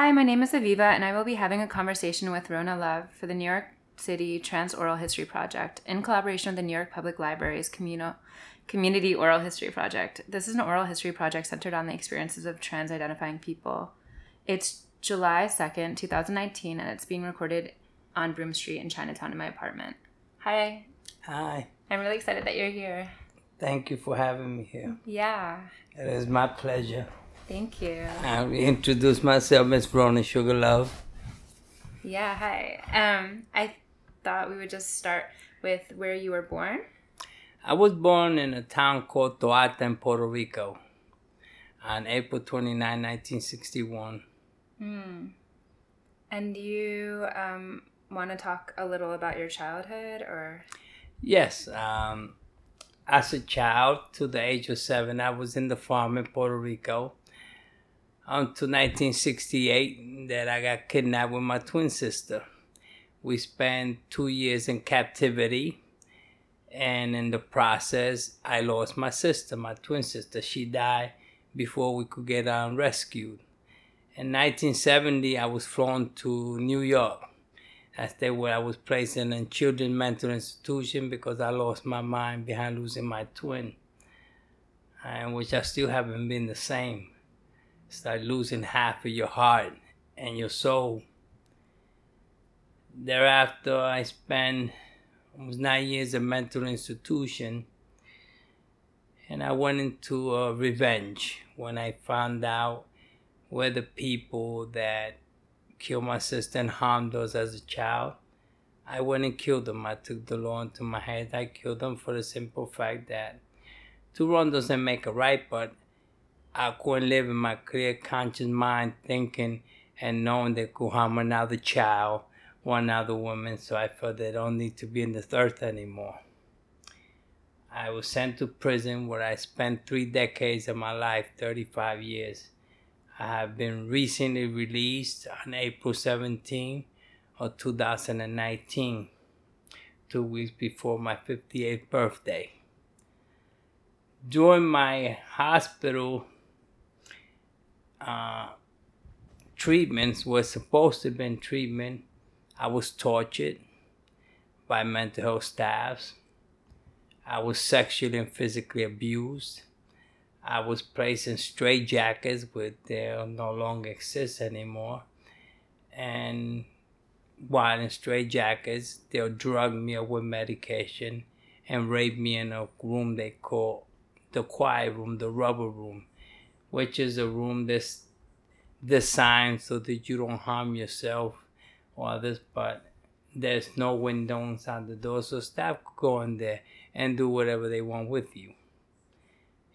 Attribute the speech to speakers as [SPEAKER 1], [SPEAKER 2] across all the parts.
[SPEAKER 1] Hi, my name is Aviva, and I will be having a conversation with Rona Love for the New York City Trans Oral History Project in collaboration with the New York Public Library's Communal, Community Oral History Project. This is an oral history project centered on the experiences of trans identifying people. It's July 2nd, 2019, and it's being recorded on Broome Street in Chinatown in my apartment. Hi.
[SPEAKER 2] Hi.
[SPEAKER 1] I'm really excited that you're here.
[SPEAKER 2] Thank you for having me here.
[SPEAKER 1] Yeah.
[SPEAKER 2] It is my pleasure.
[SPEAKER 1] Thank you.
[SPEAKER 2] I'll introduce myself, Miss Rona Sugar Love.
[SPEAKER 1] Yeah, hi. Um, I thought we would just start with where you were born.
[SPEAKER 2] I was born in a town called Toata in Puerto Rico on April 29, 1961.
[SPEAKER 1] Hmm. And you um, want to talk a little about your childhood or?
[SPEAKER 2] Yes. Um, as a child, to the age of seven, I was in the farm in Puerto Rico until 1968 that I got kidnapped with my twin sister. We spent two years in captivity, and in the process, I lost my sister, my twin sister. She died before we could get um, rescued. In 1970, I was flown to New York. That's there where I was placed in a children's mental institution because I lost my mind behind losing my twin, and which I still haven't been the same start losing half of your heart and your soul. Thereafter, I spent almost nine years in mental institution, and I went into uh, revenge when I found out where the people that killed my sister and harmed us as a child. I went and killed them. I took the law into my hands. I killed them for the simple fact that to wrong doesn't make a right, but I couldn't live in my clear conscious mind thinking and knowing they could harm another child or another woman, so I felt that I don't need to be in this earth anymore. I was sent to prison where I spent three decades of my life, 35 years. I have been recently released on April 17 of 2019, two weeks before my 58th birthday. During my hospital treatments was supposed to have been treatment. I was tortured by mental health staffs. I was sexually and physically abused. I was placed in straitjackets, which they no longer exist anymore. And while in straitjackets, they'll drug me up with medication and rape me in a room they call the quiet room, the rubber room which is a room that's designed so that you don't harm yourself or others, but there's no window inside the door, so staff go in there and do whatever they want with you.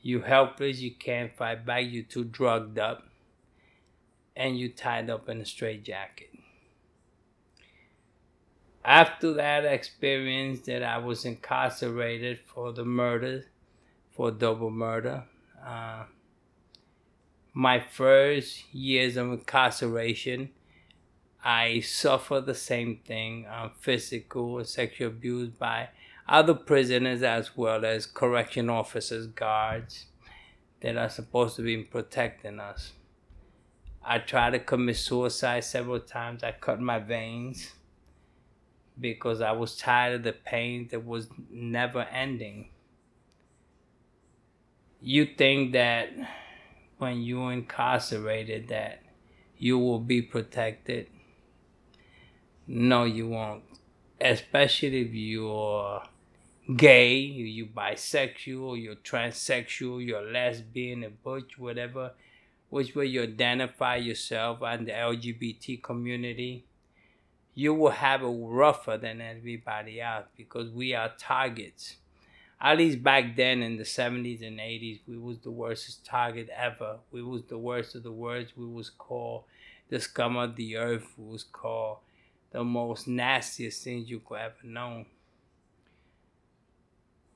[SPEAKER 2] You helpless, you can't fight back, you're too drugged up, and you tied up in a straitjacket. After that experience that I was incarcerated for the murder, for double murder, uh, my first years of incarceration, I suffered the same thing um, physical and sexual abuse by other prisoners as well as correction officers, guards that are supposed to be protecting us. I tried to commit suicide several times. I cut my veins because I was tired of the pain that was never ending. You think that when you're incarcerated that you will be protected. No, you won't. Especially if you're gay, you're bisexual, you're transsexual, you're lesbian, a butch, whatever, which way you identify yourself and the LGBT community, you will have it rougher than everybody else because we are targets at least back then in the 70s and 80s we was the worst target ever. We was the worst of the worst. We was called the scum of the earth. We was called the most nastiest things you could ever know.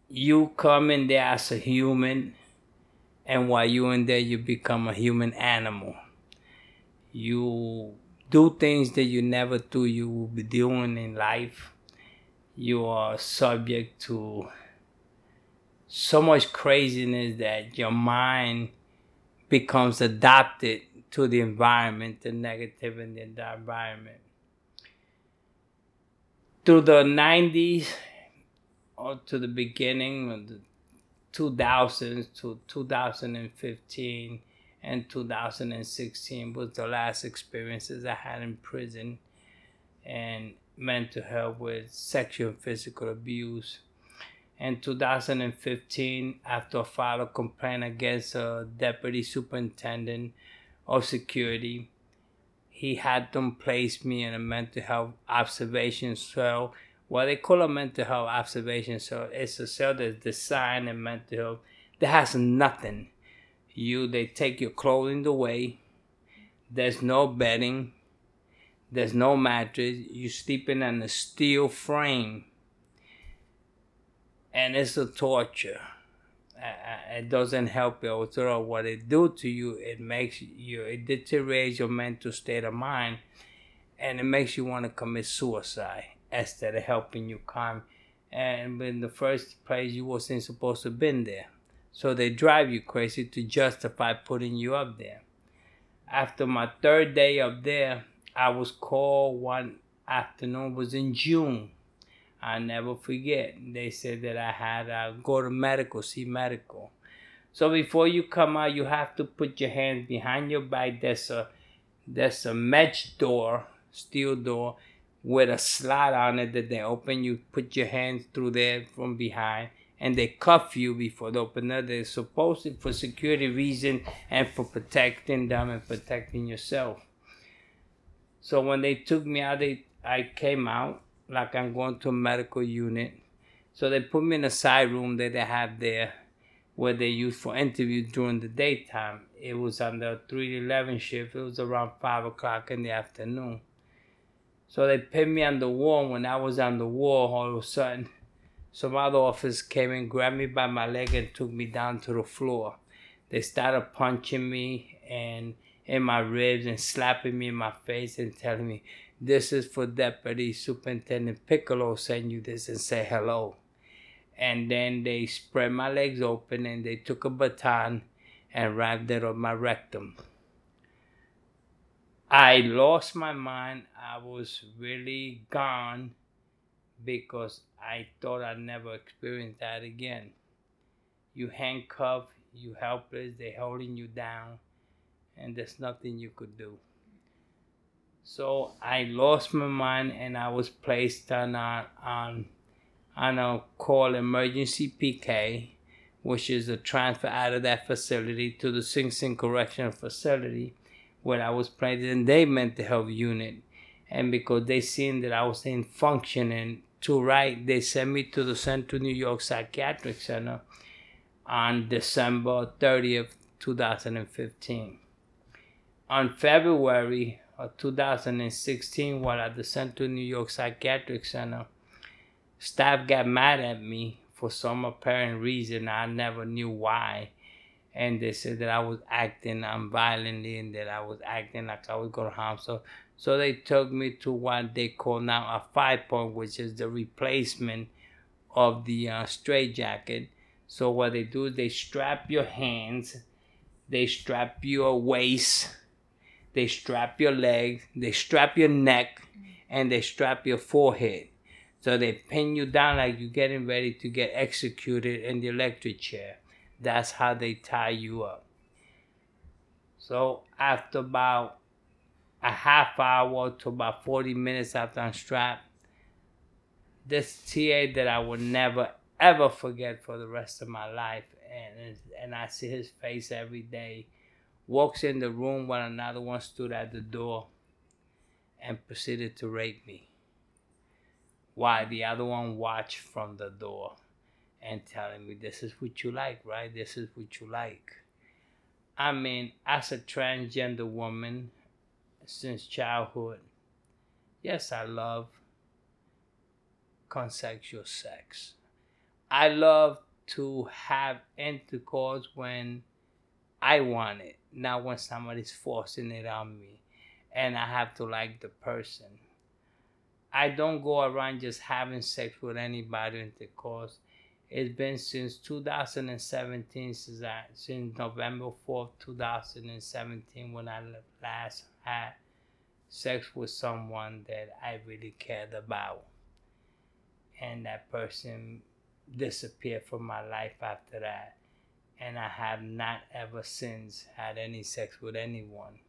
[SPEAKER 2] You come in there as a human and while you in there you become a human animal. You do things that you never thought you would be doing in life. You are subject to so much craziness that your mind becomes adapted to the environment, the negativity in the environment. Through the 90s or to the beginning of the 2000s to 2015 and 2016 was the last experiences I had in prison and mental health with sexual and physical abuse. In 2015, after I filed a complaint against a deputy superintendent of security, he had them place me in a mental health observation cell. What they call a mental health observation cell, it's a cell that's designed in mental health that has nothing. You, they take your clothing away. There's no bedding there's no mattress. You're sleeping on a steel frame. And it's a torture. It doesn't help you although what it do to you, it makes you, it deteriorates your mental state of mind and it makes you want to commit suicide instead of helping you calm. And in the first place, you wasn't supposed to been there. So they drive you crazy to justify putting you up there. After my third day up there, I was called one afternoon, was in June. I never forget. They said that I had to go to medical, see medical. So before you come out, you have to put your hands behind your back. There's a there's a mesh door, steel door, with a slot on it that they open. You put your hands through there from behind, and they cuff you before they open it. They're supposed to for security reason and for protecting them and protecting yourself. So when they took me out, they I came out like I'm going to a medical unit. So they put me in a side room that they have there where they use for interviews during the daytime. It was on the 311 shift. It was around 5 o'clock in the afternoon. So they put me on the wall. When I was on the wall, all of a sudden, some other officers came and grabbed me by my leg and took me down to the floor. They started punching me and in my ribs and slapping me in my face and telling me, This is for Deputy Superintendent Piccolo, send you this and say hello. And then they spread my legs open and they took a baton and wrapped it on my rectum. I lost my mind. I was really gone because I thought I'd never experience that again. You handcuffed, you helpless, they're holding you down and there's nothing you could do. So I lost my mind and I was placed on a, on, on a call emergency PK, which is a transfer out of that facility to the Sing Sing Correctional Facility, where I was placed in their mental health unit. And because they seen that I was in functioning to right, they sent me to the Central New York Psychiatric Center on December 30th, 2015 on February 2016 while at the Central New York Psychiatric Center, staff got mad at me for some apparent reason. I never knew why. And they said that I was acting violently and that I was acting like I was going to harm. So, so they took me to what they call now a five point, which is the replacement of the uh, straight jacket. So what they do is they strap your hands, they strap your waist, they strap your legs, they strap your neck, and they strap your forehead. So they pin you down like you're getting ready to get executed in the electric chair. That's how they tie you up. So after about a half hour to about 40 minutes after I'm strapped, this TA that I will never ever forget for the rest of my life, and and I see his face every day walks in the room while another one stood at the door and proceeded to rape me. While the other one watched from the door and telling me, This is what you like, right? This is what you like. I mean, as a transgender woman since childhood, yes, I love consensual sex. I love to have intercourse when I want it not when somebody's forcing it on me and I have to like the person. I don't go around just having sex with anybody intercourse It's been since 2017, since, I, since November 4th, 2017, when I last had sex with someone that I really cared about. And that person disappeared from my life after that. And I have not ever since had any sex with anyone.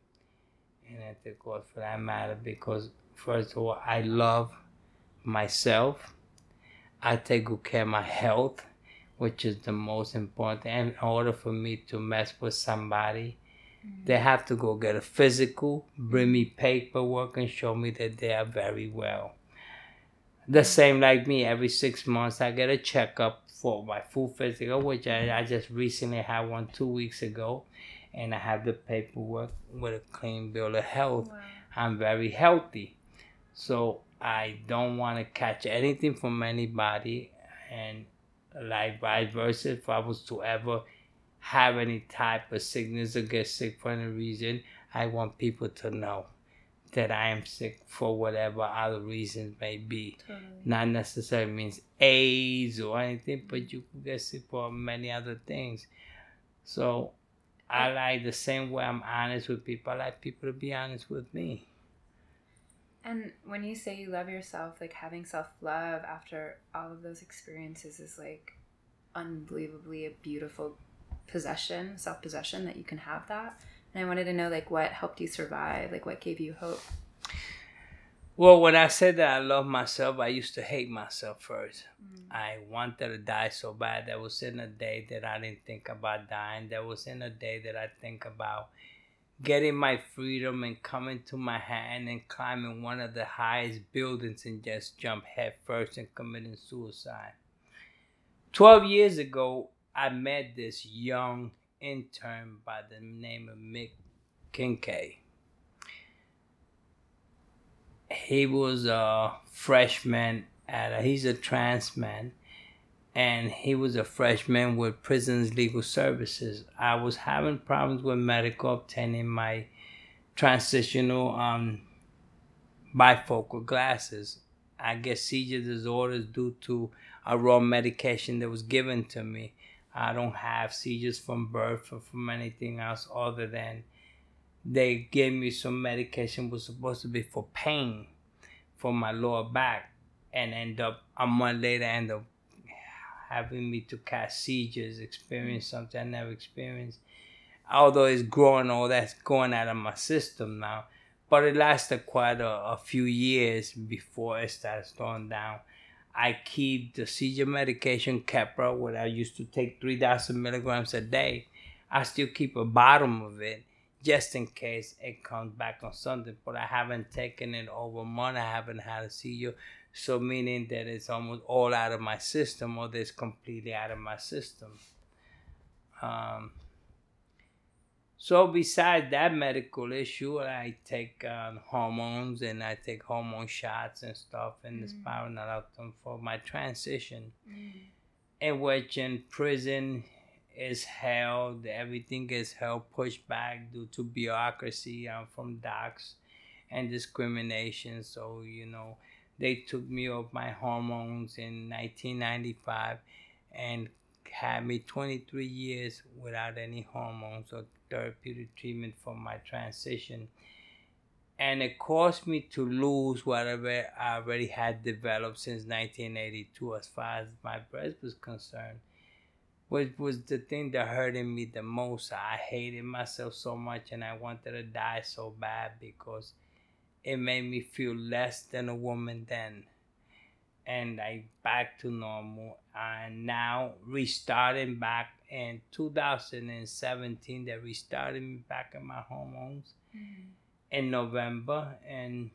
[SPEAKER 2] And I thank God for that matter because, first of all, I love myself. I take good care of my health, which is the most important. And in order for me to mess with somebody, mm-hmm. they have to go get a physical, bring me paperwork, and show me that they are very well. The same like me, every six months I get a checkup for my full physical, which I, I just recently had one two weeks ago, and I have the paperwork with a clean bill of health. Wow. I'm very healthy. So I don't want to catch anything from anybody, and like vice versa, if I was to ever have any type of sickness or get sick for any reason, I want people to know that I am sick for whatever other reasons may be. Totally. Not necessarily means AIDS or anything, but you can get sick for many other things. So I like the same way I'm honest with people, I like people to be honest with me.
[SPEAKER 1] And when you say you love yourself, like having self love after all of those experiences is like unbelievably a beautiful possession, self possession that you can have that. And I wanted to know like what helped you survive, like what gave you hope.
[SPEAKER 2] Well, when I said that I love myself, I used to hate myself first. Mm. I wanted to die so bad. There was in a day that I didn't think about dying. There was in a day that I think about getting my freedom and coming to my hand and climbing one of the highest buildings and just jump head first and committing suicide. 12 years ago, I met this young intern by the name of Mik Kinkead. He was a freshman at a, he's a trans man and he was a freshman with Prisoners' Legal Services. I was having problems with medical obtaining my transitional um, bifocal glasses. I get seizure disorders due to a raw medication that was given to me. I don't have seizures from birth or from anything else other than they gave me some medication was supposed to be for pain for my lower back and end up a month later end up having me to catch seizures, experience mm. something I never experienced. Although it's growing, all that's going out of my system now. But it lasted quite a, a few years before it started slowing down. I keep the seizure medication Keppra, where I used to take 3,000 milligrams a day. I still keep a bottom of it just in case it comes back on something. But I haven't taken it over a month. I haven't had a seizure. So meaning that it's almost all out of my system or it's completely out of my system. Um, so besides that medical issue, I take um, hormones and I take hormone shots and stuff and mm. the spironolactone for my transition. Mm. In which in prison is held, everything is held pushed back due to bureaucracy um, from DOCCS and discrimination. So, you know, they took me off my hormones in 1995 and had me 23 years without any hormones or therapeutic treatment for my transition. And it caused me to lose whatever I already had developed since 1982 as far as my breast was concerned. Which was the thing that hurted me the most. I hated myself so much and I wanted to die so bad because it made me feel less than a woman then and I back to normal. And now restarting back in 2017, that restarted me back in my hormones mm-hmm. in November, and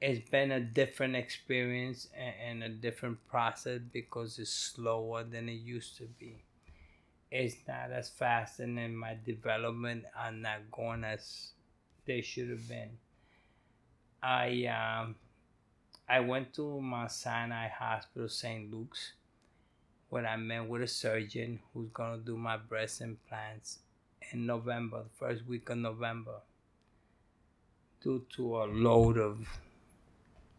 [SPEAKER 2] it's been a different experience and, and a different process because it's slower than it used to be. It's not as fast, and then my development are not going as they should have been. I um, I went to Mount Sinai Hospital, St. Luke's, where I met with a surgeon who's gonna do my breast implants in November, the first week of November, due to a load of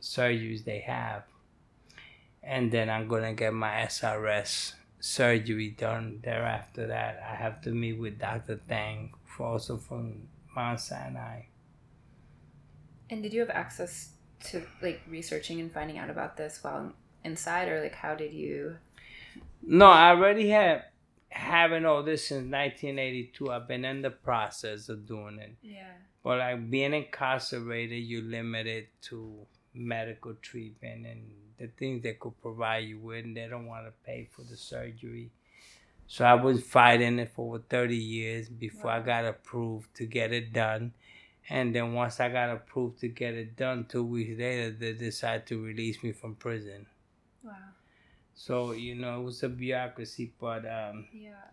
[SPEAKER 2] surgeries they have. and then I'm gonna get my SRS surgery done. Thereafter that, I have to meet with Dr. Tang, also from Mount Sinai.
[SPEAKER 1] And did you have access to like researching and finding out about this while inside, or like how did you?
[SPEAKER 2] No, I already have having all this since 1982. I've been in the process of doing it.
[SPEAKER 1] Yeah.
[SPEAKER 2] But like being incarcerated, you're limited to medical treatment and the things they could provide you with, and they don't want to pay for the surgery. So I was fighting it for over 30 years before I got approved to get it done. And then once I got approved to get it done, two weeks later, they decided to release me from prison.
[SPEAKER 1] Wow.
[SPEAKER 2] So, you know, it was a bureaucracy, but um,
[SPEAKER 1] Yeah.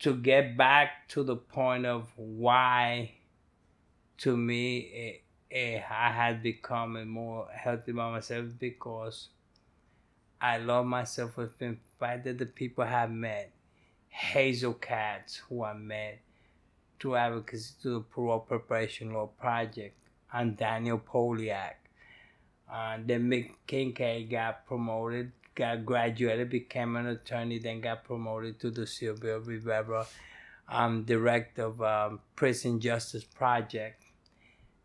[SPEAKER 2] to get back to the point of why, to me, it, it, I had become a more healthy by myself because I love myself with within fact that the people I have met, Hazel Cats, who I met through advocacy to the Parole Preparation Law Project, and Daniel Poliak. Uh, then Mik Kinkead got promoted, got graduated, became an attorney, then got promoted to the Sylvia Rivera um, director of um, Prison Justice Project,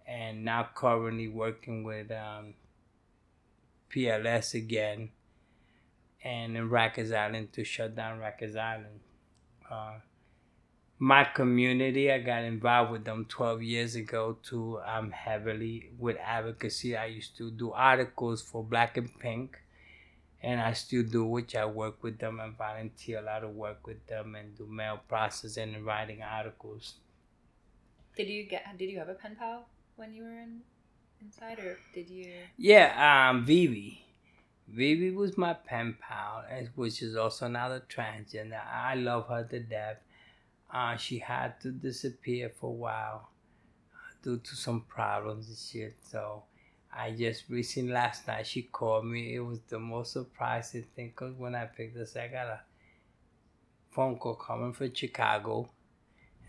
[SPEAKER 2] and now currently working with um, PLS again, and in Rikers Island to shut down Rikers Island. Uh, my community, I got involved with them 12 years ago too. I'm heavily with advocacy. I used to do articles for Black and Pink, and I still do, which I work with them and volunteer a lot of work with them and do mail processing and writing articles.
[SPEAKER 1] Did you get? Did you have a pen pal when you were in inside, or did you?
[SPEAKER 2] Yeah, um, Vivi. Vivi was my pen pal, which is also another transgender. I love her to death. Uh, she had to disappear for a while uh, due to some problems and shit. So I just recently last night she called me. It was the most surprising thing because when I picked this, I got a phone call coming from Chicago,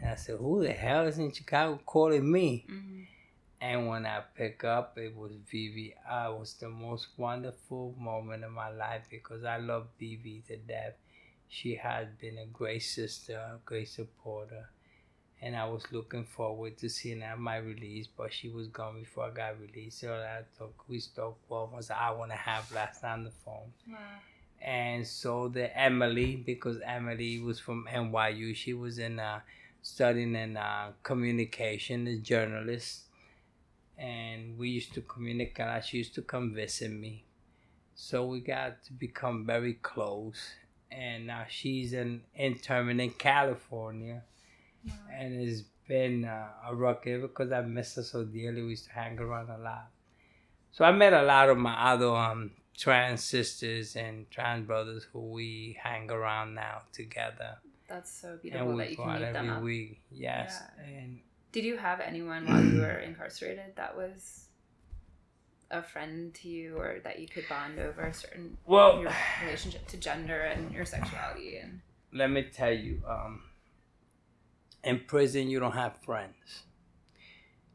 [SPEAKER 2] and I said, "Who the hell is in Chicago calling me?"
[SPEAKER 1] Mm-hmm.
[SPEAKER 2] And when I pick up, it was Vivi. It was the most wonderful moment of my life because I love Vivi to death. She has been a great sister, a great supporter. And I was looking forward to seeing her at my release, but she was gone before I got released. So I talk, we spoke for almost an hour and a half last night on the phone.
[SPEAKER 1] Wow.
[SPEAKER 2] And so the Emily, because Emily was from NYU, she was in uh, studying in uh, communication, a journalist and we used to communicate. She used to come visit me, so we got to become very close. And now she's an intern in California,
[SPEAKER 1] Wow.
[SPEAKER 2] and it's been uh, a rocket because I miss her so dearly. We used to hang around a lot. So I met a lot of my other um, trans sisters and trans brothers who we hang around now together,
[SPEAKER 1] That's so
[SPEAKER 2] and
[SPEAKER 1] beautiful
[SPEAKER 2] we
[SPEAKER 1] that you can meet them
[SPEAKER 2] every
[SPEAKER 1] up.
[SPEAKER 2] week. Yes,
[SPEAKER 1] Yeah.
[SPEAKER 2] and
[SPEAKER 1] Did you have anyone while you were incarcerated that was a friend to you, or that you could bond over a certain
[SPEAKER 2] well.
[SPEAKER 1] your relationship to gender and your sexuality and
[SPEAKER 2] let me tell you, um, in prison you don't have friends.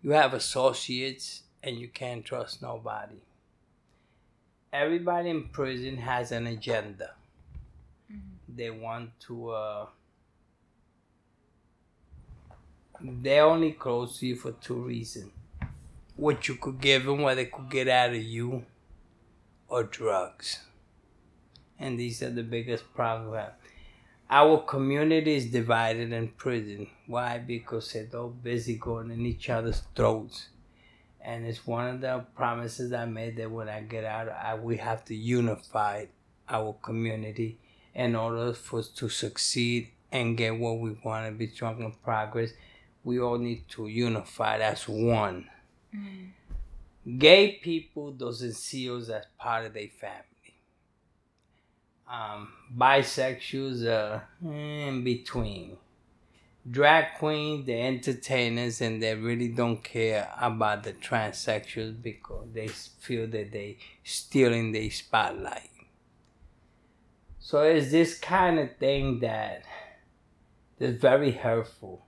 [SPEAKER 2] You have associates and you can't trust nobody. Everybody in prison has an agenda. They want to uh they're only close to you for two reasons. What you could give them, what they could get out of you, or drugs. And these are the biggest problems we have our community is divided in prison. Why? Because they're all busy going in each other's throats. And it's one of the promises I made that when I get out, I, we have to unify our community in order for us to succeed and get what we want to be strong in progress. We all need to unify as one. Mm. Gay people doesn't see us as part of their family um, bisexuals are in between. Drag queens, they're entertainers, and they really don't care about the transsexuals because they feel that they stealing the spotlight. So it's this kind of thing that is very hurtful.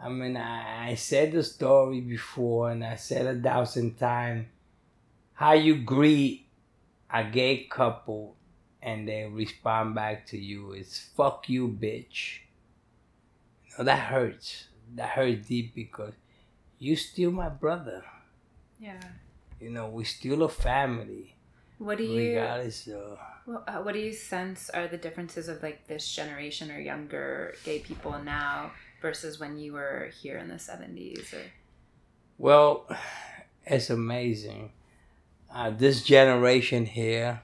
[SPEAKER 2] I mean, I, I said the story before, and I said a thousand times how you greet a gay couple and they respond back to you is fuck you bitch. You know, that hurts. That hurts deep because you still my brother.
[SPEAKER 1] Yeah.
[SPEAKER 2] you know we still a family.
[SPEAKER 1] What do you
[SPEAKER 2] regardless of
[SPEAKER 1] well, uh, what do you sense are the differences of like this generation or younger gay people now versus when you were here in the 70s or?
[SPEAKER 2] Well, it's amazing. Uh, this generation here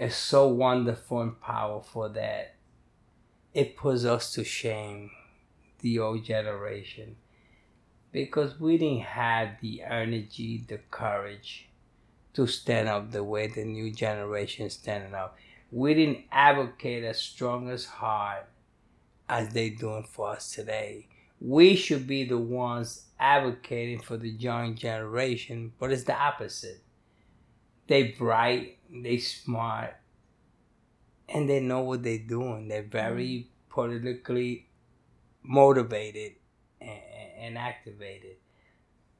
[SPEAKER 2] is so wonderful and powerful that it puts us to shame, the old generation, because we didn't have the energy, the courage to stand up the way the new generation is standing up. We didn't advocate as strong as hard as they doing for us today we should be the ones advocating for the young generation, but it's the opposite. They bright, they smart, and they know what they're doing. They're very politically motivated and, and activated.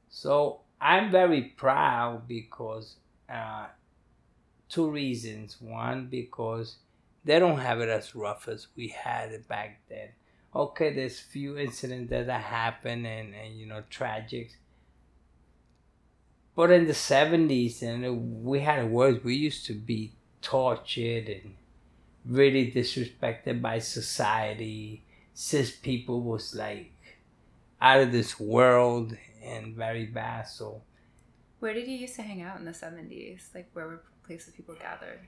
[SPEAKER 2] So I'm very proud because uh, two reasons. One, because they don't have it as rough as we had it back then okay, there's few incidents that happen and, and you know tragic. But in the seventies, and uh, we had a words, we used to be tortured and really disrespected by society. Cis people was like out of this world and very bad. So
[SPEAKER 1] where did you used to hang out in the 70s like where were places people gathered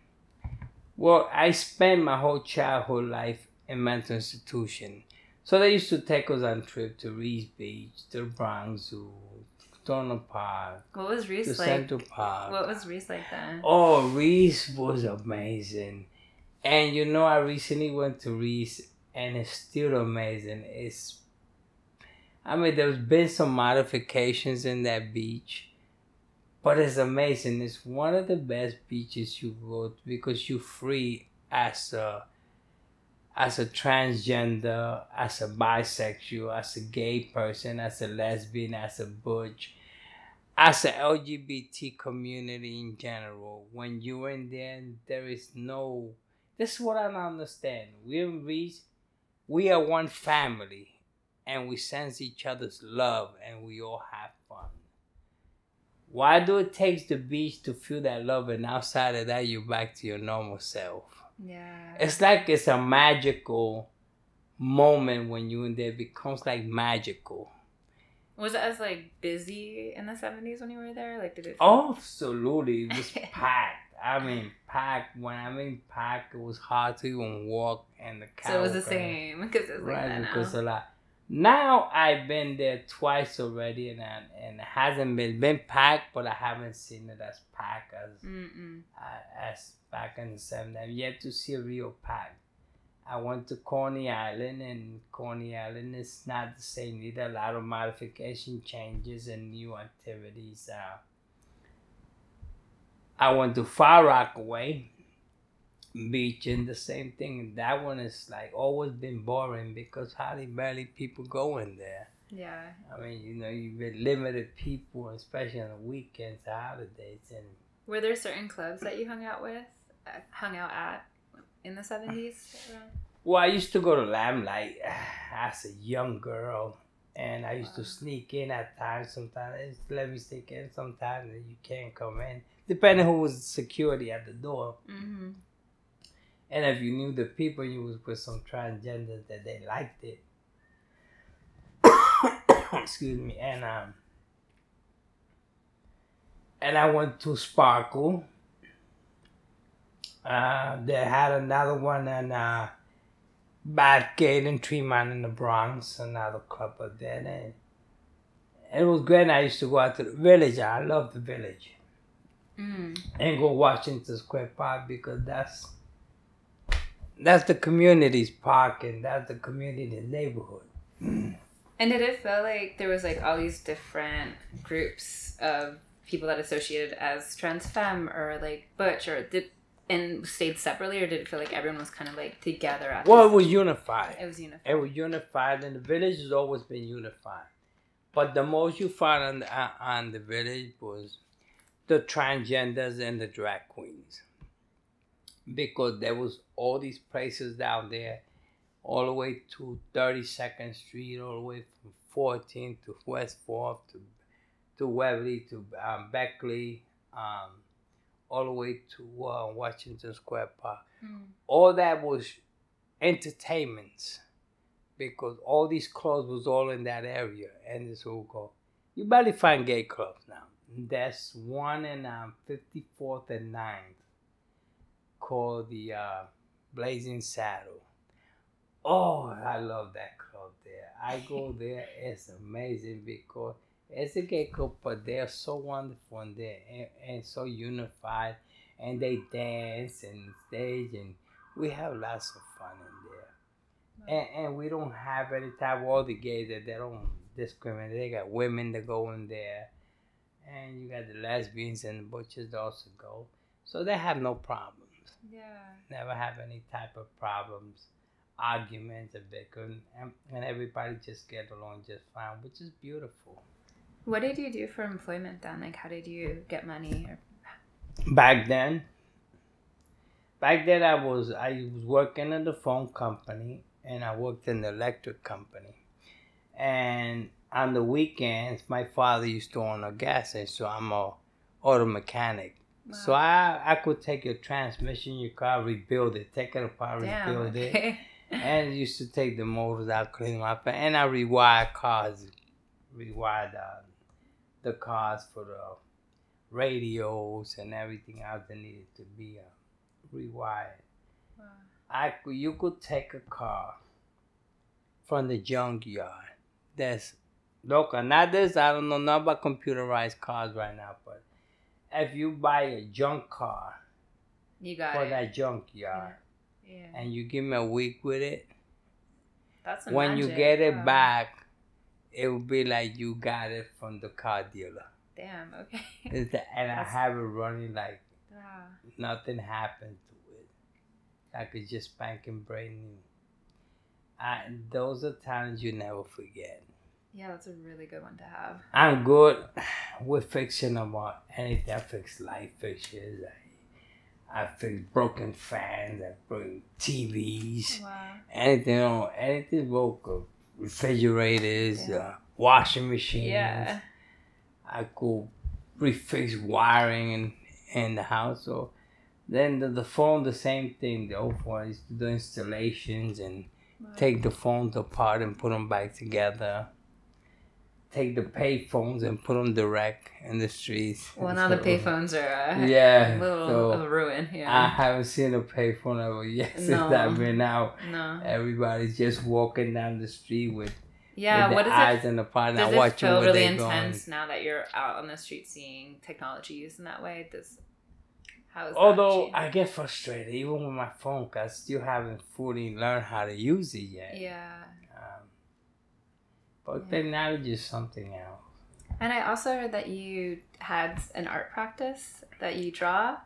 [SPEAKER 2] well, I spent my whole childhood life in mental institution. So they used to take us on trip to Riis Beach, to the Bronx Zoo, Turner Park,
[SPEAKER 1] what was
[SPEAKER 2] to
[SPEAKER 1] Riis like
[SPEAKER 2] Central Park.
[SPEAKER 1] what was Riis like then
[SPEAKER 2] Oh, Riis was amazing. And you know, I recently went to Riis and it's still amazing. It's, I mean, there's been some modifications in that beach, but it's amazing. It's one of the best beaches you go to because you're free as a, as a transgender, as a bisexual, as a gay person, as a lesbian, as a butch as a LGBT community in general, when you're in there, there is no. This is what I don't understand. We're in we are one family, and we sense each other's love, and we all have fun. Why do it takes the beach to feel that love, and outside of that, you're back to your normal self?
[SPEAKER 1] Yeah
[SPEAKER 2] It's like it's a magical moment when you're in there. It becomes like magical.
[SPEAKER 1] was it as like busy in the 70s when you were there like did it
[SPEAKER 2] Oh, absolutely. It was packed. I mean, packed. When I mean packed, it was hard to even walk and the Car
[SPEAKER 1] so it was the same because it was like
[SPEAKER 2] Right,
[SPEAKER 1] that
[SPEAKER 2] because
[SPEAKER 1] now.
[SPEAKER 2] a lot. Now I've been there twice already, and I, and it hasn't been been packed, but I haven't seen it as packed as
[SPEAKER 1] Mm-mm.
[SPEAKER 2] uh, as back in the 70s. I've yet to see a real pack. I went to Coney Island, and Coney Island is not the same either. A lot of modification changes and new activities. Uh, I went to Far Rockaway Beach, and the same thing. That one is like always been boring because hardly barely people go in there.
[SPEAKER 1] yeah
[SPEAKER 2] I mean, you know, you've been limited people, especially on the weekends, the holidays, and
[SPEAKER 1] were there certain clubs that you hung out with uh, hung out at in the 70s?
[SPEAKER 2] Well, I used to go to Limelight as a young girl, and I used to sneak in at times. Sometimes let me sneak in. Sometimes and you can't come in, depending who was security at the door.
[SPEAKER 1] Mm-hmm.
[SPEAKER 2] And if you knew the people, you was with some transgenders that they liked it. Excuse me, and um, and I went to Sparkle. Uh, they had another one in uh, Bathgate and Tremont in the Bronx, another club up there. And it was great. I used to go out to the village. I love the village
[SPEAKER 1] Mm.
[SPEAKER 2] and go Washington Square Park because that's that's the community's park and that's the community's neighborhood.
[SPEAKER 1] And did it feel like there was like all these different groups of people that associated as trans femme or like butch or did and stayed separately or did it feel like everyone was kind of like together at
[SPEAKER 2] Well, it was unified.
[SPEAKER 1] it was unified.
[SPEAKER 2] It was unified, and the village has always been unified. But the most you found on the, on the village was the transgenders and the drag queens because there was all these places down there all the way to 32nd street all the way from 14th to west 4th to to Waverly to um, Bleecker um, all the way to uh, Washington Square Park.
[SPEAKER 1] Mm.
[SPEAKER 2] all that was entertainment because all these clubs was all in that area and this will go you barely find gay clubs now. There's one in um, 54th and 9th called the uh, blazing saddle. Oh i love that club there. I go there it's amazing because it's a gay club but they're so wonderful and there and, and so unified and they dance and stage and we have lots of fun in there. And, and we don't have any type of all the gays that they don't discriminate. They got women that go in there and you got the lesbians and the butchers that also go. So they have no problems
[SPEAKER 1] Yeah.
[SPEAKER 2] never have any type of problems arguments or bickering and, and everybody just get along just fine which is beautiful
[SPEAKER 1] What did you do for employment then? Like, how did you get money? Or...
[SPEAKER 2] back then back then i was i was working in the phone company and i worked in the electric company and on the weekends my father used to own a gas station so i'm a auto mechanic so i i could take your transmission your car rebuild it take it apart
[SPEAKER 1] Damn.
[SPEAKER 2] rebuild it
[SPEAKER 1] Okay.
[SPEAKER 2] and used to take the motors out, clean them up, and I rewired cars, rewired the, the cars for the radios and everything else that needed to be uh, rewired.
[SPEAKER 1] Wow.
[SPEAKER 2] I you could take a car from the junkyard. That's local. Not this. I don't know nothing about computerized cars right now, but if you buy a junk car
[SPEAKER 1] You got
[SPEAKER 2] for
[SPEAKER 1] it.
[SPEAKER 2] that junkyard
[SPEAKER 1] yeah.
[SPEAKER 2] and you give me a week with it.
[SPEAKER 1] That's
[SPEAKER 2] when you get it
[SPEAKER 1] Wow.
[SPEAKER 2] back, it will be like you got it from the car dealer.
[SPEAKER 1] Damn. Okay.
[SPEAKER 2] And I have it running like
[SPEAKER 1] wow.
[SPEAKER 2] nothing happened to it. Like it's just spanking brand new. I, those are times you never forget.
[SPEAKER 1] Yeah, that's a really good one to have.
[SPEAKER 2] I'm good with fixing about anything. I fix light fixtures. I, I fix broken fans. I broken TVs.
[SPEAKER 1] Wow.
[SPEAKER 2] anything on anything broken, refrigerators,
[SPEAKER 1] Yeah.
[SPEAKER 2] uh, washing machines.
[SPEAKER 1] Yeah.
[SPEAKER 2] I could refix wiring in, in the house. So then the, the phone, the same thing. The old phone I used to do installations and
[SPEAKER 1] Wow.
[SPEAKER 2] take the phones apart and put them back together. Take the pay phones and put them direct in the streets.
[SPEAKER 1] Well, now the
[SPEAKER 2] So-
[SPEAKER 1] payphones are uh,
[SPEAKER 2] Yeah.
[SPEAKER 1] a little
[SPEAKER 2] so
[SPEAKER 1] of a ruin. Yeah, I
[SPEAKER 2] haven't seen a payphone ever yet since
[SPEAKER 1] No.
[SPEAKER 2] I've been out.
[SPEAKER 1] no.
[SPEAKER 2] Everybody's just walking down the street with,
[SPEAKER 1] Yeah.
[SPEAKER 2] with
[SPEAKER 1] What
[SPEAKER 2] the
[SPEAKER 1] does
[SPEAKER 2] eyes
[SPEAKER 1] it?
[SPEAKER 2] in the pot,
[SPEAKER 1] Does it feel really
[SPEAKER 2] they're going.
[SPEAKER 1] intense now that you're out on the street seeing technology used in that way? Does how is
[SPEAKER 2] Although? I get frustrated even with my phone, 'cause I still haven't fully learned how to use it yet.
[SPEAKER 1] yeah.
[SPEAKER 2] But
[SPEAKER 1] Yeah.
[SPEAKER 2] technology just something else.
[SPEAKER 1] And I also heard that you had an art practice that you draw.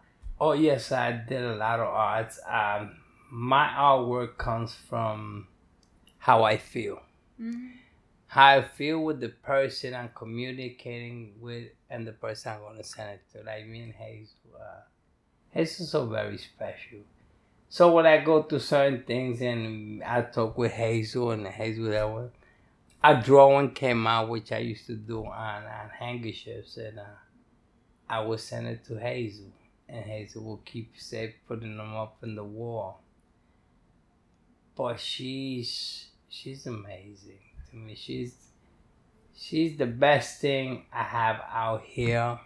[SPEAKER 2] Oh yes, I did a lot of arts. Um, my artwork comes from how I feel.
[SPEAKER 1] Mm-hmm.
[SPEAKER 2] how I feel with the person I'm communicating with and the person I'm to send it to. Like me and Hazel. Uh, Hazel's is so very special. So when I go through certain things and I talk with Hazel and Hazel that one, a drawing came out which I used to do on, on handkerchiefs and uh, I would send it to Hazel and Hazel would keep safe putting them up in the wall. But she's she's amazing to me. She's she's the best thing I have out here.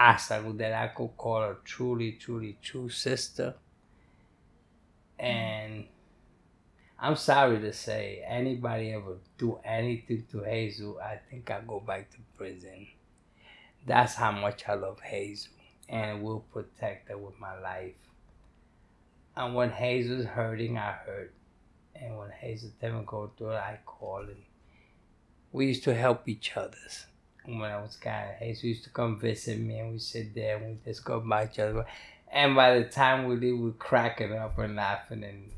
[SPEAKER 2] As I, that I could call her truly, truly true sister. And I'm sorry to say, anybody ever do anything to Hazel, I think I go back to prison. That's how much I love Hazel, and will protect her with my life. And when Hazel's hurting, I hurt. And when Hazel didn't go through it, I call and we used to help each other. When I was kind of Hazel used to come visit me and we sit there and we just go by each other. And by the time we leave, we're cracking up and laughing and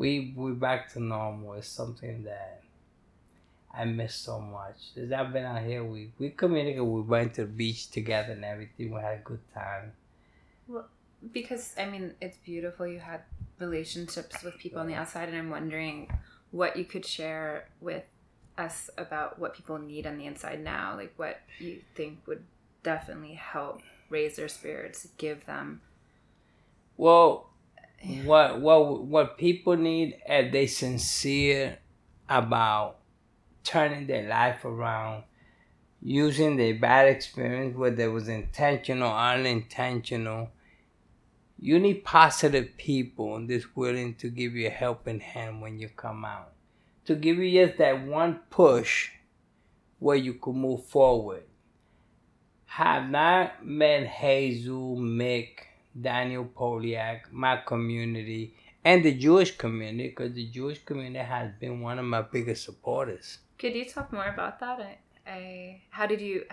[SPEAKER 2] we we back to normal. It's something that I miss so much. Since I've been out here, we we communicated. We went to the beach together and everything. We had a good time.
[SPEAKER 1] Well, because I mean it's beautiful you had relationships with people on the outside and I'm wondering what you could share with us about what people need on the inside now like what you think would definitely help raise their spirits give them
[SPEAKER 2] Well, what what what people need if they sincere about turning their life around, using their bad experience, whether it was intentional or unintentional. You need positive people that's willing to give you a helping hand when you come out. To give you just that one push where you could move forward. Have not met Jesus, Mik, Daniel Poliak, my community, and the Jewish community, because the Jewish community has been one of my biggest supporters.
[SPEAKER 1] could you talk more about that I, I how did you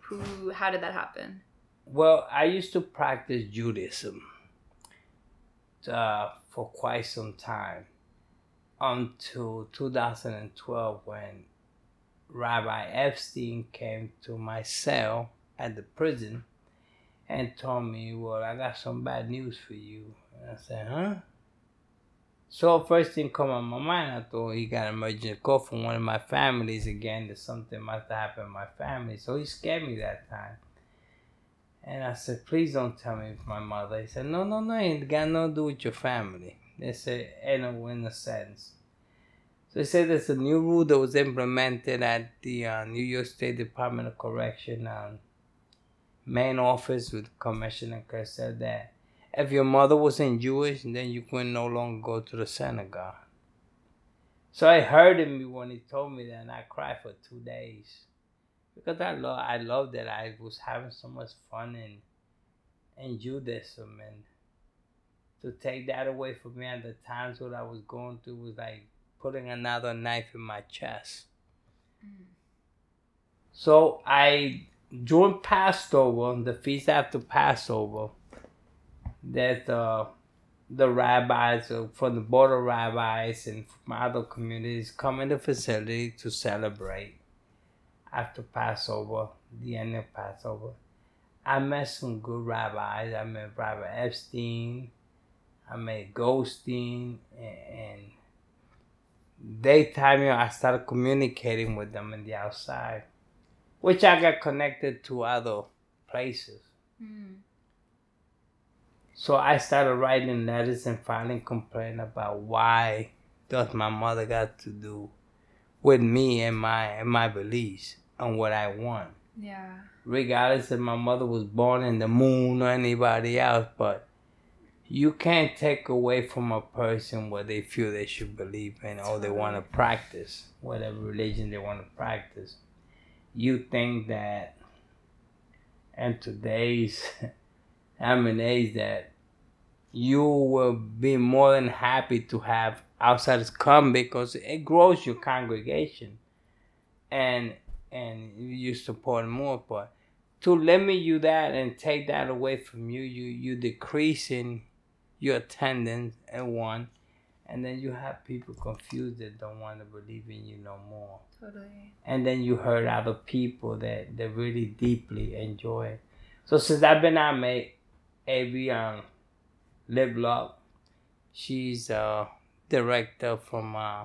[SPEAKER 1] who how did that happen
[SPEAKER 2] Well, I used to practice Judaism uh, for quite some time until 2012 when Rabbi Epstein came to my cell at the prison and told me, Well, I got some bad news for you. And I said, Huh? So first thing come on my mind, I thought he got an emergency call from one of my families again that something must have happened in my family. So he scared me that time. And I said, please don't tell me it's my mother. He said, no, no, no, it got nothing to do with your family. They said, in a, in a sense. So he said there's a new rule that was implemented at the uh, New York State Department of Correction um, main office with Commissioner Kerr said that if your mother wasn't Jewish, then you couldn't no longer go to the synagogue. So I heard him when he told me that, and I cried for two days because I love I love that I was having so much fun in in Judaism and to take that away from me at the times what I was going through was like putting another knife in my chest. Mm. So I during Passover, the feast after Passover, that uh, the rabbis uh, from the border rabbis and from other communities come in the facility to celebrate after Passover, the end of Passover. I met some good rabbis. I met Rabbi Epstein. I met Goldstein, and, and daytime, you I started communicating with them in the outside, which I got connected to other places. Hmm. So I started writing letters and filing complaint about why does my mother got to do with me and my and my beliefs and what I want.
[SPEAKER 1] yeah
[SPEAKER 2] Regardless if my mother was born in the moon or anybody else, but you can't take away from a person what they feel they should believe in or they want to practice, whatever religion they want to practice. You think that in today's age that you will be more than happy to have outsiders come because it grows your congregation and and you support more. But to limit you that and take that away from you you you decreasing your attendance and one and then you have people confused that don't want to believe in you no more.
[SPEAKER 1] Totally.
[SPEAKER 2] And then you hurt other people that, that really deeply enjoy. It. So since I've been out, mate, Avery um, Live Love, she's a director from uh,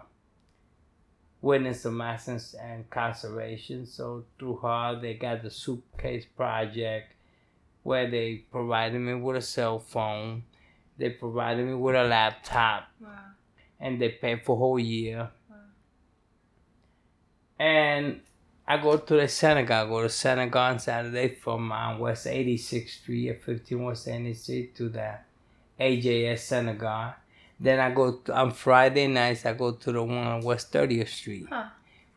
[SPEAKER 2] Witness of Mass and Incarceration. So through her, they got the Suitcase Project, where they provided me with a cell phone, they provided me with a laptop,
[SPEAKER 1] wow
[SPEAKER 2] and they pay for whole year.
[SPEAKER 1] Wow.
[SPEAKER 2] And I go to the synagogue, go to synagogue on Saturday from uh, West 86th Street at 15 West 86th Street to the AJS synagogue. Then I go to, on Friday nights, I go to the one on West 30th Street
[SPEAKER 1] Huh.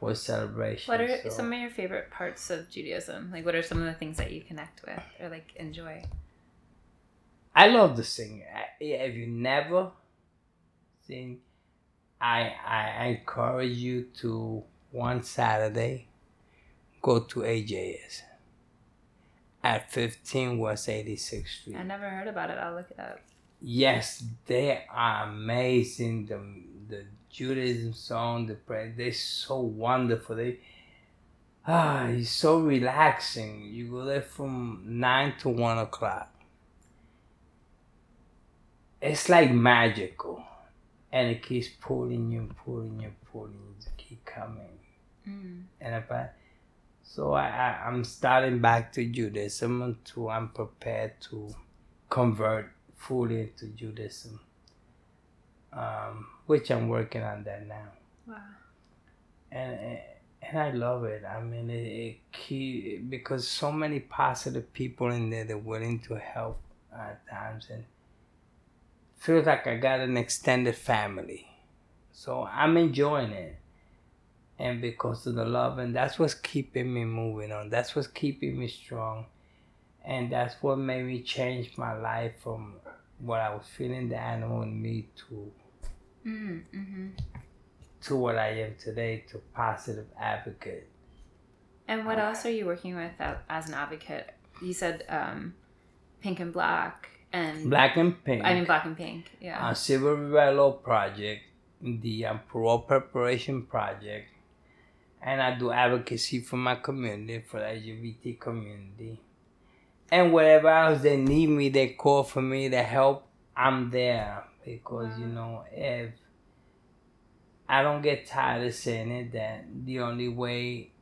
[SPEAKER 2] for celebration.
[SPEAKER 1] What are
[SPEAKER 2] So-
[SPEAKER 1] some of your favorite parts of Judaism? Like, what are some of the things that you connect with or like enjoy?
[SPEAKER 2] I love to sing. I- If you never sing, I, I encourage you to one Saturday go to AJS at 15 West 86th Street.
[SPEAKER 1] I never heard about it. I'll look it up.
[SPEAKER 2] Yes, they are amazing. The the Judaism song, the prayer, they're so wonderful. They ah, it's so relaxing. You go there from nine to one o'clock. It's like magical, and it keeps pulling you, pulling you, pulling you to keep coming.
[SPEAKER 1] Mm.
[SPEAKER 2] And if I, so I, I I'm starting back to Judaism until I'm prepared to convert fully into Judaism. Um, which I'm working on that now.
[SPEAKER 1] Wow.
[SPEAKER 2] and and I love it. I mean, it, it key because so many positive people in there they're willing to help at times, and feels like I got an extended family. So I'm enjoying it, and because of the love, and that's what's keeping me moving on. That's what's keeping me strong, and that's what made me change my life from what I was feeling the animal in me to
[SPEAKER 1] Mm. Mm-hmm.
[SPEAKER 2] to what I am today, to positive advocate.
[SPEAKER 1] And what else are you working with as an advocate? You said um, pink and black, and
[SPEAKER 2] Black and Pink,
[SPEAKER 1] I mean black and pink. Yeah.
[SPEAKER 2] uh, Sylvia Law Project, the um, Parole Preparation Project, and I do advocacy for my community, for the LGBT community. And wherever else they need me, they call for me to help, I'm there. Because, you know, if I don't get tired of saying it, that the only way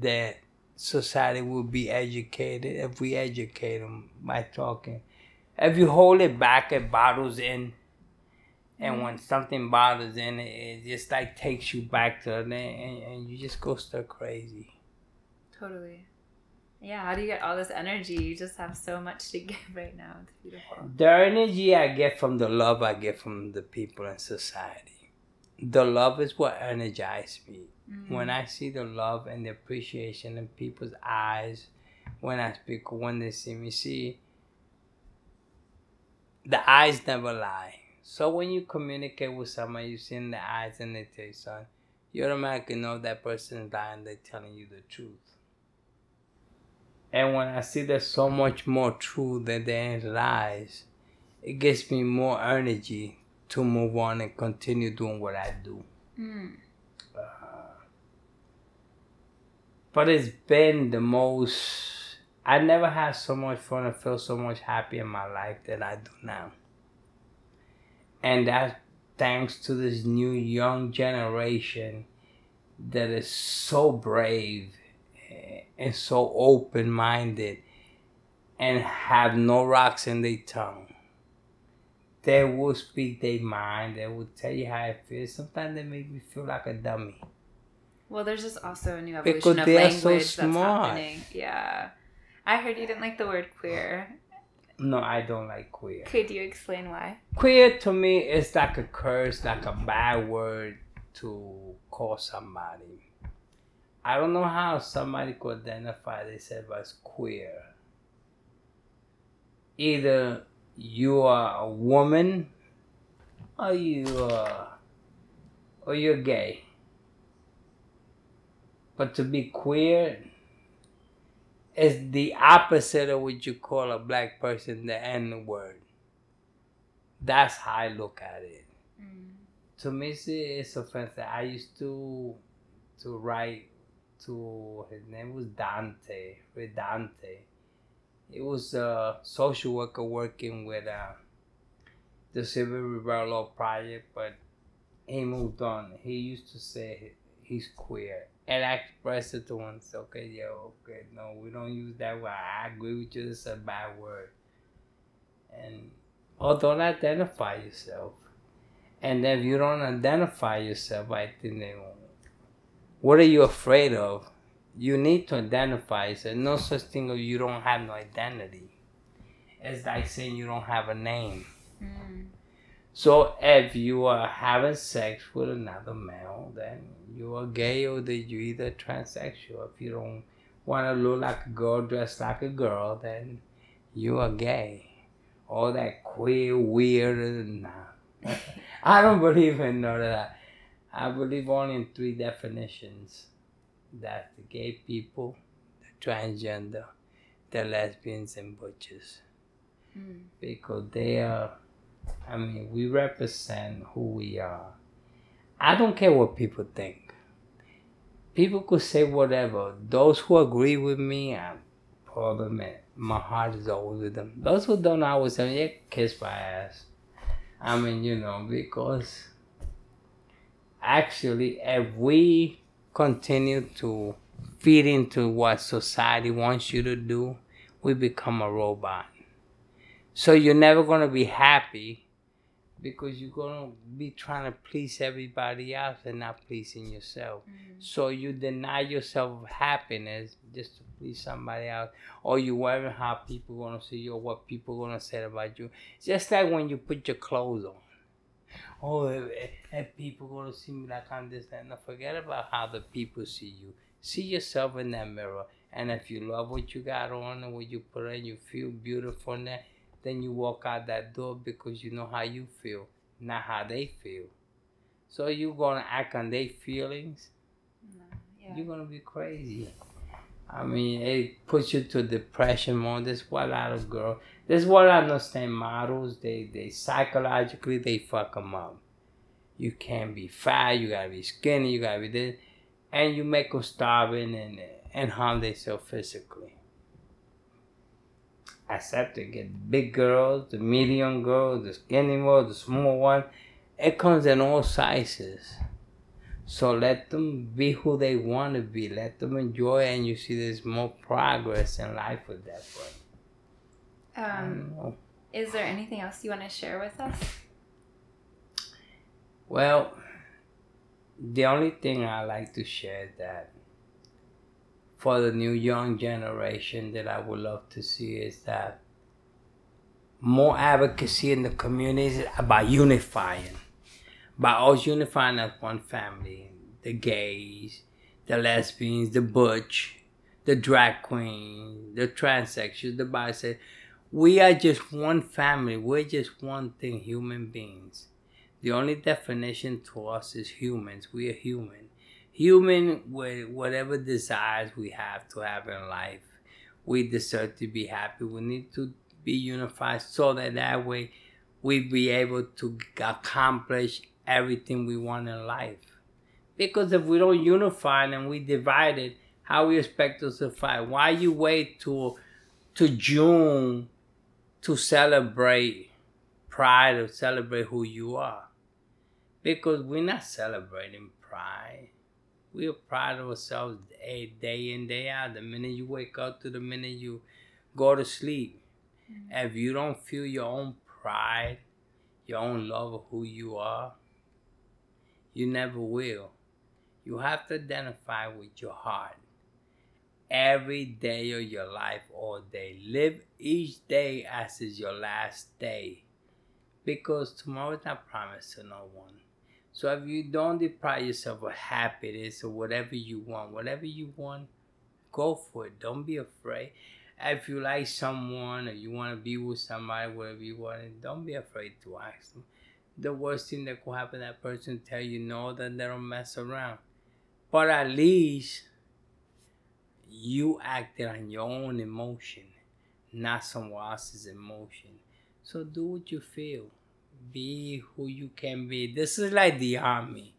[SPEAKER 2] that society will be educated if we educate them by talking. If you hold it back, it bottles in. And when something bottles in, it, just like takes you back to it, and, and you just go stir crazy.
[SPEAKER 1] Totally. Yeah. How do you get all this energy? You just have so much to give right now. It's beautiful.
[SPEAKER 2] The energy I get from the love I get from the people in society. The love is what energizes me.
[SPEAKER 1] Mm.
[SPEAKER 2] When I see the love and the appreciation in people's eyes, when I speak, when they see me, see, the eyes never lie. So when you communicate with someone, you see in the eyes and they tell you something, you automatically know that person is lying, they're telling you the truth. And when I see there's so much more truth than there is lies, it gives me more energy to move on and continue doing what I do.
[SPEAKER 1] Mm.
[SPEAKER 2] but it's been the most I never had so much fun and feel so much happy in my life that I do now. And that's thanks to this new young generation that is so brave eh, and so open minded and have no rocks in their tongue. They will speak their mind, they will tell you how it feels. Sometimes they make me feel like a dummy.
[SPEAKER 1] Well, there's just also a new
[SPEAKER 2] Because
[SPEAKER 1] evolution of
[SPEAKER 2] they are so
[SPEAKER 1] language that's
[SPEAKER 2] smart.
[SPEAKER 1] happening. Yeah. I heard you didn't like the word queer.
[SPEAKER 2] No, I don't like queer.
[SPEAKER 1] Could you explain why?
[SPEAKER 2] Queer to me is like a curse, like a bad word to call somebody. I don't know how somebody could identify themselves as queer. Either you are a woman or you are or you're gay. But to be queer is the opposite of what you call a black person the N word. That's how I look at it.
[SPEAKER 1] Mm.
[SPEAKER 2] To me, it's, offensive. I used to to write to his name was Dante, Redante. He was a social worker working with uh, the Sylvia Law Project, but he moved on. He used to say he's queer. And I expressed it to. So, okay, yeah, okay, no, we don't use that word. I agree with you. It's a bad word. And or don't identify yourself. And if you don't identify yourself, I think they won't. What are you afraid of? You need to identify yourself. No such thing as you don't have no identity. It's like saying you don't have a name.
[SPEAKER 1] Mm.
[SPEAKER 2] So if you are having sex with another male, then you are gay or that you either transsexual. If you don't want to look like a girl, dress like a girl, then you are gay. All that queer, weird, nah. I don't believe in none of that. I believe only in three definitions. That's the gay people, the transgender, the lesbians and butchers.
[SPEAKER 1] Mm.
[SPEAKER 2] Because they are I mean, we represent who we are. I don't care what people think. People could say whatever. Those who agree with me, I in. My heart is always with them. Those who don't, I always say, yeah, kiss my ass. I mean, you know, because actually, if we continue to feed into what society wants you to do, we become a robot. So you're never going to be happy because you're going to be trying to please everybody else and not pleasing yourself. Mm-hmm. So you deny yourself happiness just to please somebody else. Or you worry how people going to see you or what people going to say about you. Just like when you put your clothes on. Oh, if, if people going to see me like I'm this, and forget about how the people see you. See yourself in that mirror. And if you love what you got on and what you put on, you feel beautiful in that, then you walk out that door because you know how you feel, not how they feel. So you're gonna act on their feelings. No, yeah. You're gonna be crazy. I mean, it puts you to depression more. That's what a lot of girls. That's what I understand. Models, they they psychologically they fuck them up. You can't be fat. You gotta be skinny. You gotta be this and you make them starving and and harm themselves physically. Accept it. Get big girls, the medium girls, the skinny ones, the small one. It comes in all sizes. So let them be who they want to be. Let them enjoy it, and you see there's more progress in life with that
[SPEAKER 1] way. Um, is there anything else you want to share with us?
[SPEAKER 2] Well, the only thing I like to share that for the new young generation that I would love to see is that more advocacy in the communities about unifying, by us unifying as one family, the gays, the lesbians, the butch, the drag queen, the transsexuals, the bisexuals. We are just one family. We're just one thing, human beings the only definition to us is humans. We are human. Human with whatever desires we have to have in life. We deserve to be happy. We need to be unified so that that way we be able to accomplish everything we want in life. Because if we don't unify and we divide it, how we expect to survive? Why you wait to to June to celebrate pride or celebrate who you are? because we're not celebrating pride. We are proud of ourselves day, day in, day out. The minute you wake up to the minute you go to sleep. Mm-hmm. If you don't feel your own pride, your own love of who you are, you never will. You have to identify with your heart. Every day of your life, all day. Live each day as is your last day. Because tomorrow is not promised to no one. So if you don't deprive yourself of happiness or whatever you want, whatever you want, go for it. Don't be afraid. If you like someone or you want to be with somebody, whatever you want, don't be afraid to ask them. The worst thing that could happen, that person tell you no, then they don't mess around. But at least you acted on your own emotion, not someone else's emotion. So do what you feel be who you can be. This is like the army.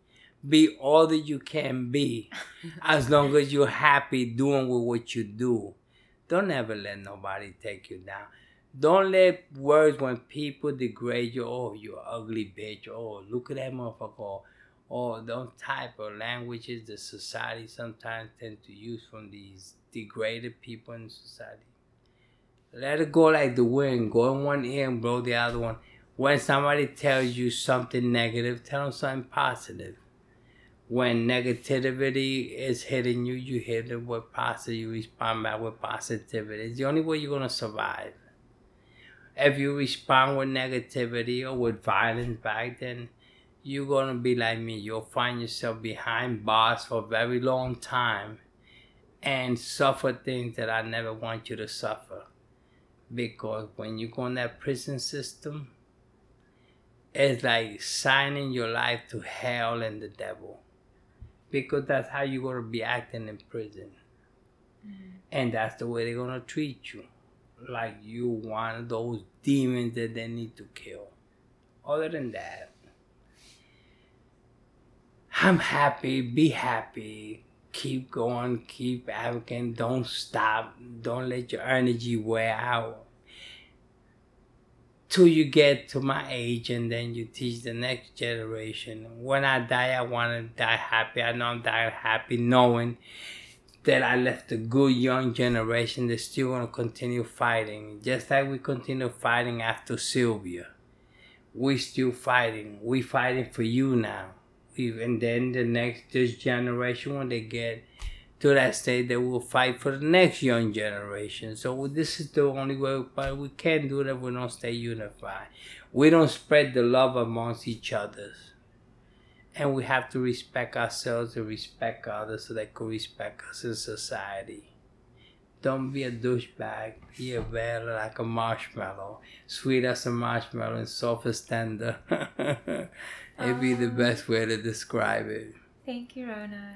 [SPEAKER 2] Be all that you can be as long as you're happy doing with what you do. Don't ever let nobody take you down. Don't let words when people degrade you, oh, you ugly bitch, oh, look at that motherfucker, oh, oh don't type of languages the society sometimes tend to use from these degraded people in society. Let it go like the wind, go in one ear and blow the other one when somebody tells you something negative, tell them something positive. When negativity is hitting you, you hit it with positive, you respond back with positivity. It's the only way you're to survive. If you respond with negativity or with violence back, then you're to be like me. You'll find yourself behind bars for a very long time and suffer things that I never want you to suffer. Because when you go in that prison system, it's like signing your life to hell and the devil. Because that's how you're going to be acting in prison. Mm-hmm. and that's the way they're going to treat you. Like you one of those demons that they need to kill. Other than that I'm happy, be happy, keep going, keep advocating, don't stop, don't let your energy wear out. Till you get to my age and then you teach the next generation. When I die, I want to die happy. I know I'm dying happy knowing that I left a good young generation that's still going to continue fighting. Just like we continue fighting after Sylvia. We still fighting. We fighting for you now. And then the next this generation when they get to that state they will fight for the next young generation. So this is the only way but we can't do that if we don't stay unified. We don't spread the love amongst each others and we have to respect ourselves and respect others so they can respect us in society. Don't be a douchebag. Be a bear like a marshmallow, sweet as a marshmallow and soft as tender. It'd be the best way to describe it.
[SPEAKER 1] Thank you, Rona.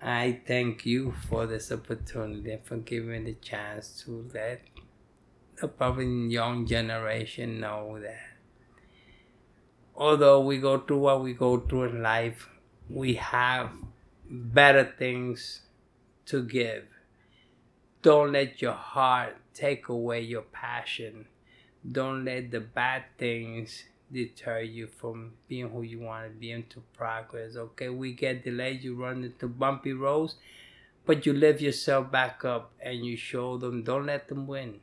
[SPEAKER 2] I thank you for this opportunity and for giving me the chance to let the probably young generation know that although we go through what we go through in life, we have better things to give. Don't let your heart take away your passion. Don't let the bad things deter you from being who you want to be into progress. Okay, we get delayed, you run into bumpy roads, but you lift yourself back up and you show them, don't let them win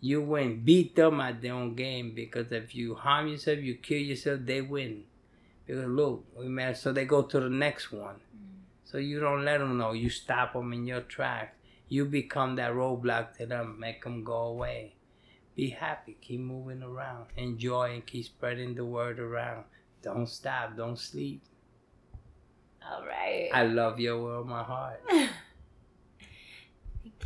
[SPEAKER 2] you win. Beat them at their own game because if you harm yourself, you kill yourself, they win. Because look, we met, so they go to the next one. Mm. So you don't let them know. You stop them in your tracks. You become that roadblock to them. Make them go away. Be happy. Keep moving around. Enjoy and keep spreading the word around. Don't stop. Don't sleep.
[SPEAKER 1] All right.
[SPEAKER 2] I love your world, my heart.